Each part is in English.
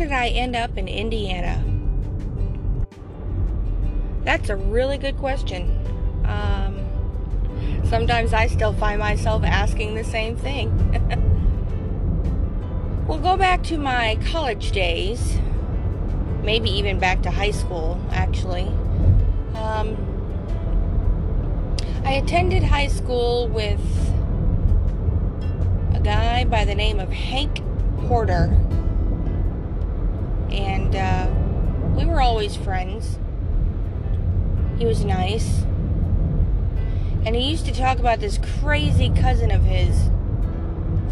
did I end up in Indiana? That's a really good question. Um, sometimes I still find myself asking the same thing. we'll go back to my college days, maybe even back to high school, actually. Um, I attended high school with a guy by the name of Hank Porter. And uh, we were always friends. He was nice. And he used to talk about this crazy cousin of his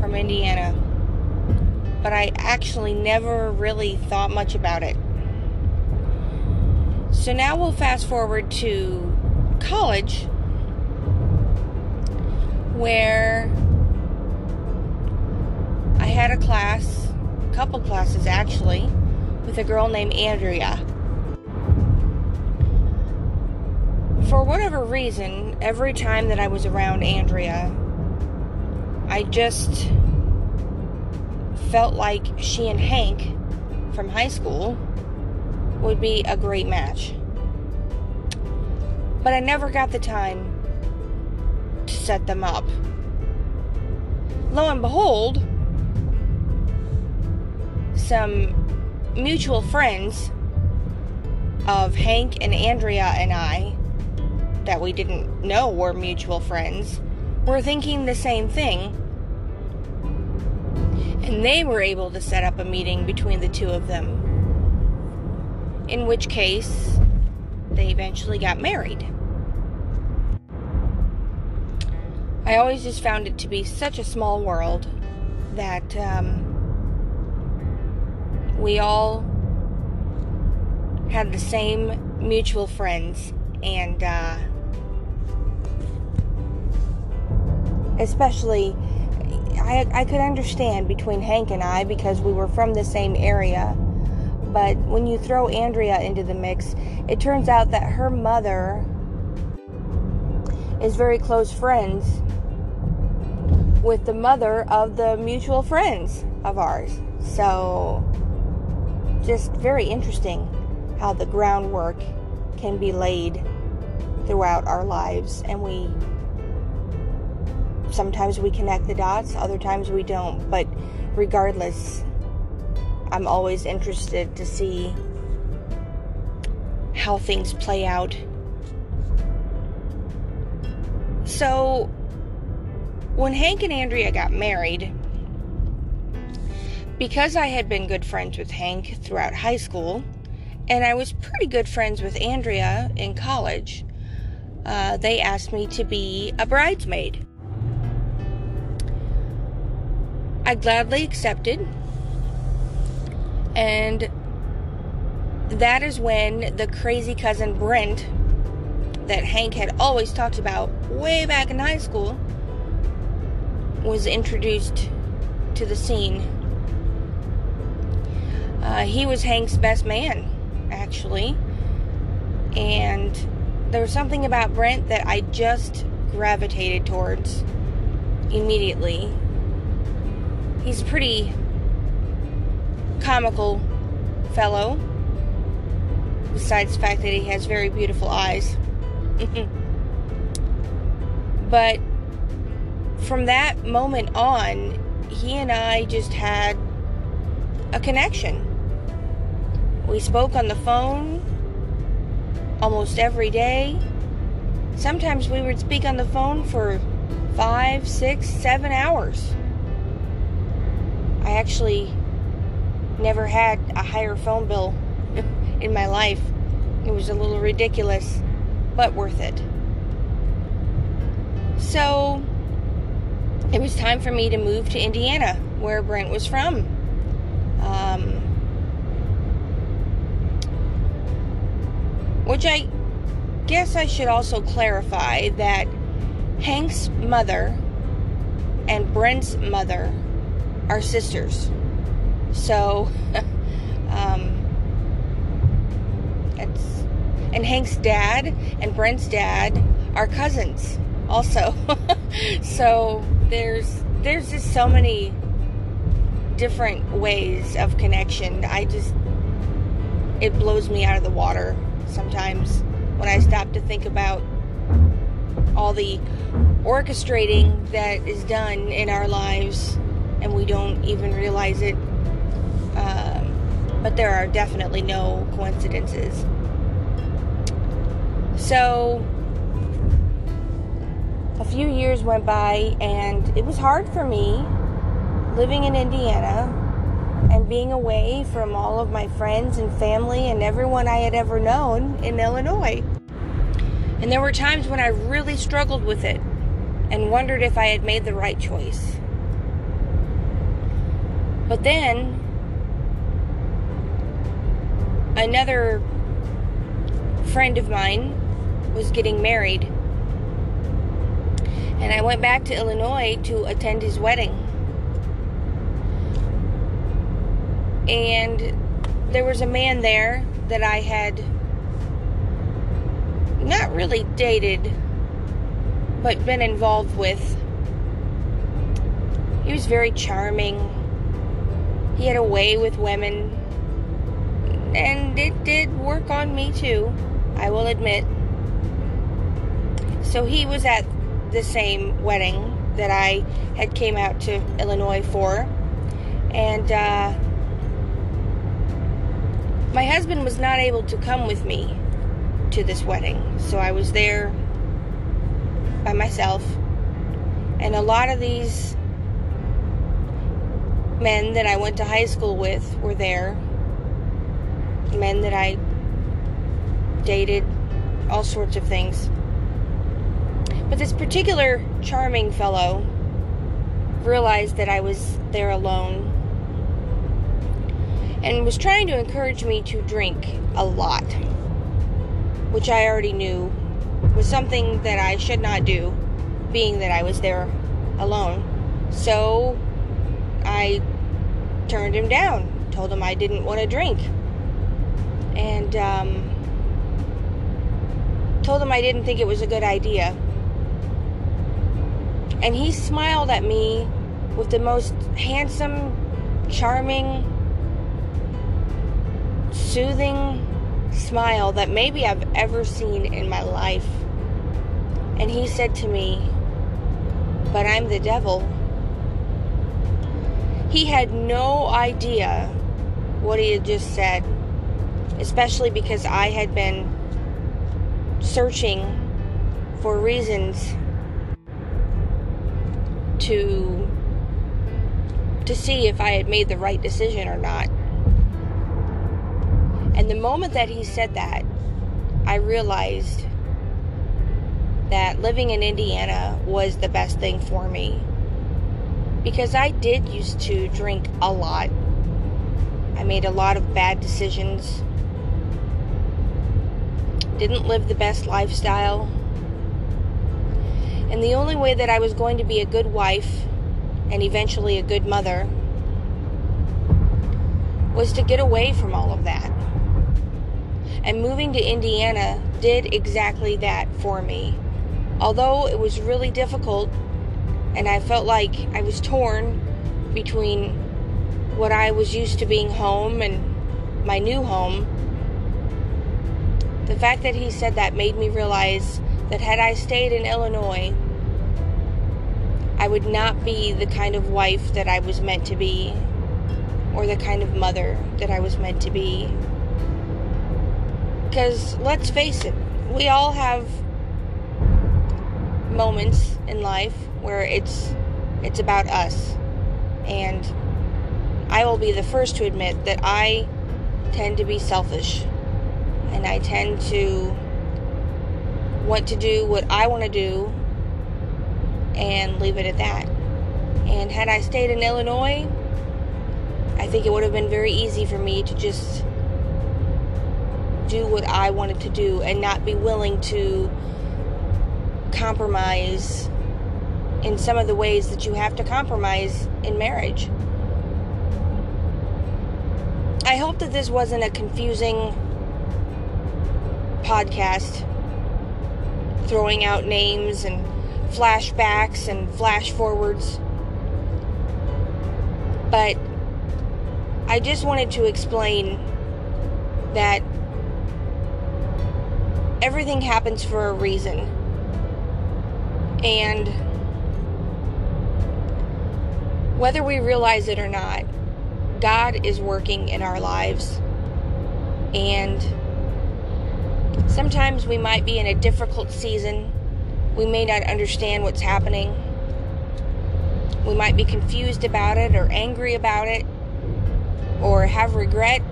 from Indiana. But I actually never really thought much about it. So now we'll fast forward to college, where I had a class, a couple classes actually, with a girl named Andrea. For whatever reason, every time that I was around Andrea, I just felt like she and Hank from high school would be a great match. But I never got the time to set them up. Lo and behold, some mutual friends of Hank and Andrea and I that we didn't know were mutual friends were thinking the same thing. And they were able to set up a meeting between the two of them. In which case, they eventually got married. I always just found it to be such a small world that um, we all had the same mutual friends, and uh, especially I, I could understand between Hank and I because we were from the same area. But when you throw Andrea into the mix, it turns out that her mother is very close friends with the mother of the mutual friends of ours. So just very interesting how the groundwork can be laid throughout our lives and we sometimes we connect the dots other times we don't but regardless i'm always interested to see how things play out. So when hank and andrea got married because I had been good friends with Hank throughout high school, and I was pretty good friends with Andrea in college, uh, they asked me to be a bridesmaid. I gladly accepted, and that is when the crazy cousin Brent, that Hank had always talked about way back in high school, was introduced to the scene uh, he was Hank's best man, actually. And there was something about Brent that I just gravitated towards immediately. He's a pretty comical fellow, besides the fact that he has very beautiful eyes. but from that moment on, he and I just had a connection. We spoke on the phone almost every day. Sometimes we would speak on the phone for five, six, seven hours. I actually never had a higher phone bill in my life. It was a little ridiculous, but worth it. So it was time for me to move to Indiana, where Brent was from. Um, Which I guess I should also clarify that Hank's mother and Brent's mother are sisters. So, um, it's, and Hank's dad and Brent's dad are cousins also. so there's there's just so many different ways of connection. I just, it blows me out of the water sometimes when I stop to think about all the orchestrating that is done in our lives and we don't even realize it. Um, but there are definitely no coincidences. So, a few years went by, and it was hard for me living in Indiana and being away from all of my friends and family and everyone I had ever known in Illinois. And there were times when I really struggled with it and wondered if I had made the right choice. But then, another friend of mine was getting married. And I went back to Illinois to attend his wedding. And there was a man there that I had not really dated, but been involved with. He was very charming he had a way with women, and it did work on me too, I will admit. So he was at the same wedding that I had came out to Illinois for, and uh, my husband was not able to come with me to this wedding, so I was there by myself. And a lot of these men that I went to high school with were there. Men that I dated, all sorts of things. But this particular charming fellow realized that I was there alone and was trying to encourage me to drink a lot, which I already knew was something that I should not do, being that I was there alone. So I turned him down, told him I didn't want to drink, and um, told him I didn't think it was a good idea. And he smiled at me with the most handsome, charming, soothing smile that maybe I've ever seen in my life. And he said to me, But I'm the devil. He had no idea what he had just said, especially because I had been searching for reasons to to see if I had made the right decision or not. And the moment that he said that, I realized that living in Indiana was the best thing for me because I did used to drink a lot. I made a lot of bad decisions. Didn't live the best lifestyle. And the only way that I was going to be a good wife and eventually a good mother was to get away from all of that. And moving to Indiana did exactly that for me. Although it was really difficult and I felt like I was torn between what I was used to being home and my new home. The fact that he said that made me realize that had I stayed in Illinois, I would not be the kind of wife that I was meant to be or the kind of mother that I was meant to be. Because let's face it, we all have moments in life where it's it's about us. And I will be the first to admit that I tend to be selfish. And I tend to want to do what I want to do and leave it at that. And had I stayed in Illinois, I think it would have been very easy for me to just do what I wanted to do and not be willing to compromise in some of the ways that you have to compromise in marriage. I hope that this wasn't a confusing podcast throwing out names and flashbacks and flash forwards. But I just wanted to explain that everything happens for a reason. And whether we realize it or not, God is working in our lives. And sometimes we might be in a difficult season. We may not understand what's happening. We might be confused about it or angry about it or have regret.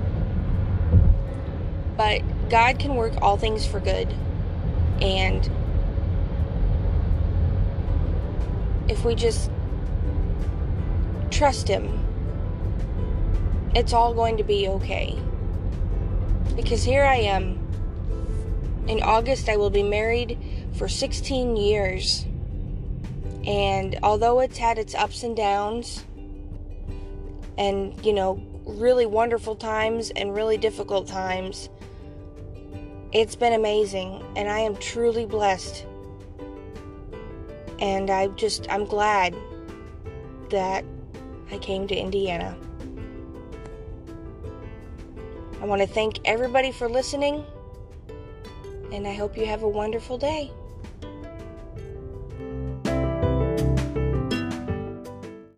But God can work all things for good. And if we just trust Him, it's all going to be okay. Because here I am. In August, I will be married for 16 years. And although it's had its ups and downs, and, you know, really wonderful times and really difficult times, it's been amazing. And I am truly blessed. And I just, I'm glad that I came to Indiana. I want to thank everybody for listening, and I hope you have a wonderful day.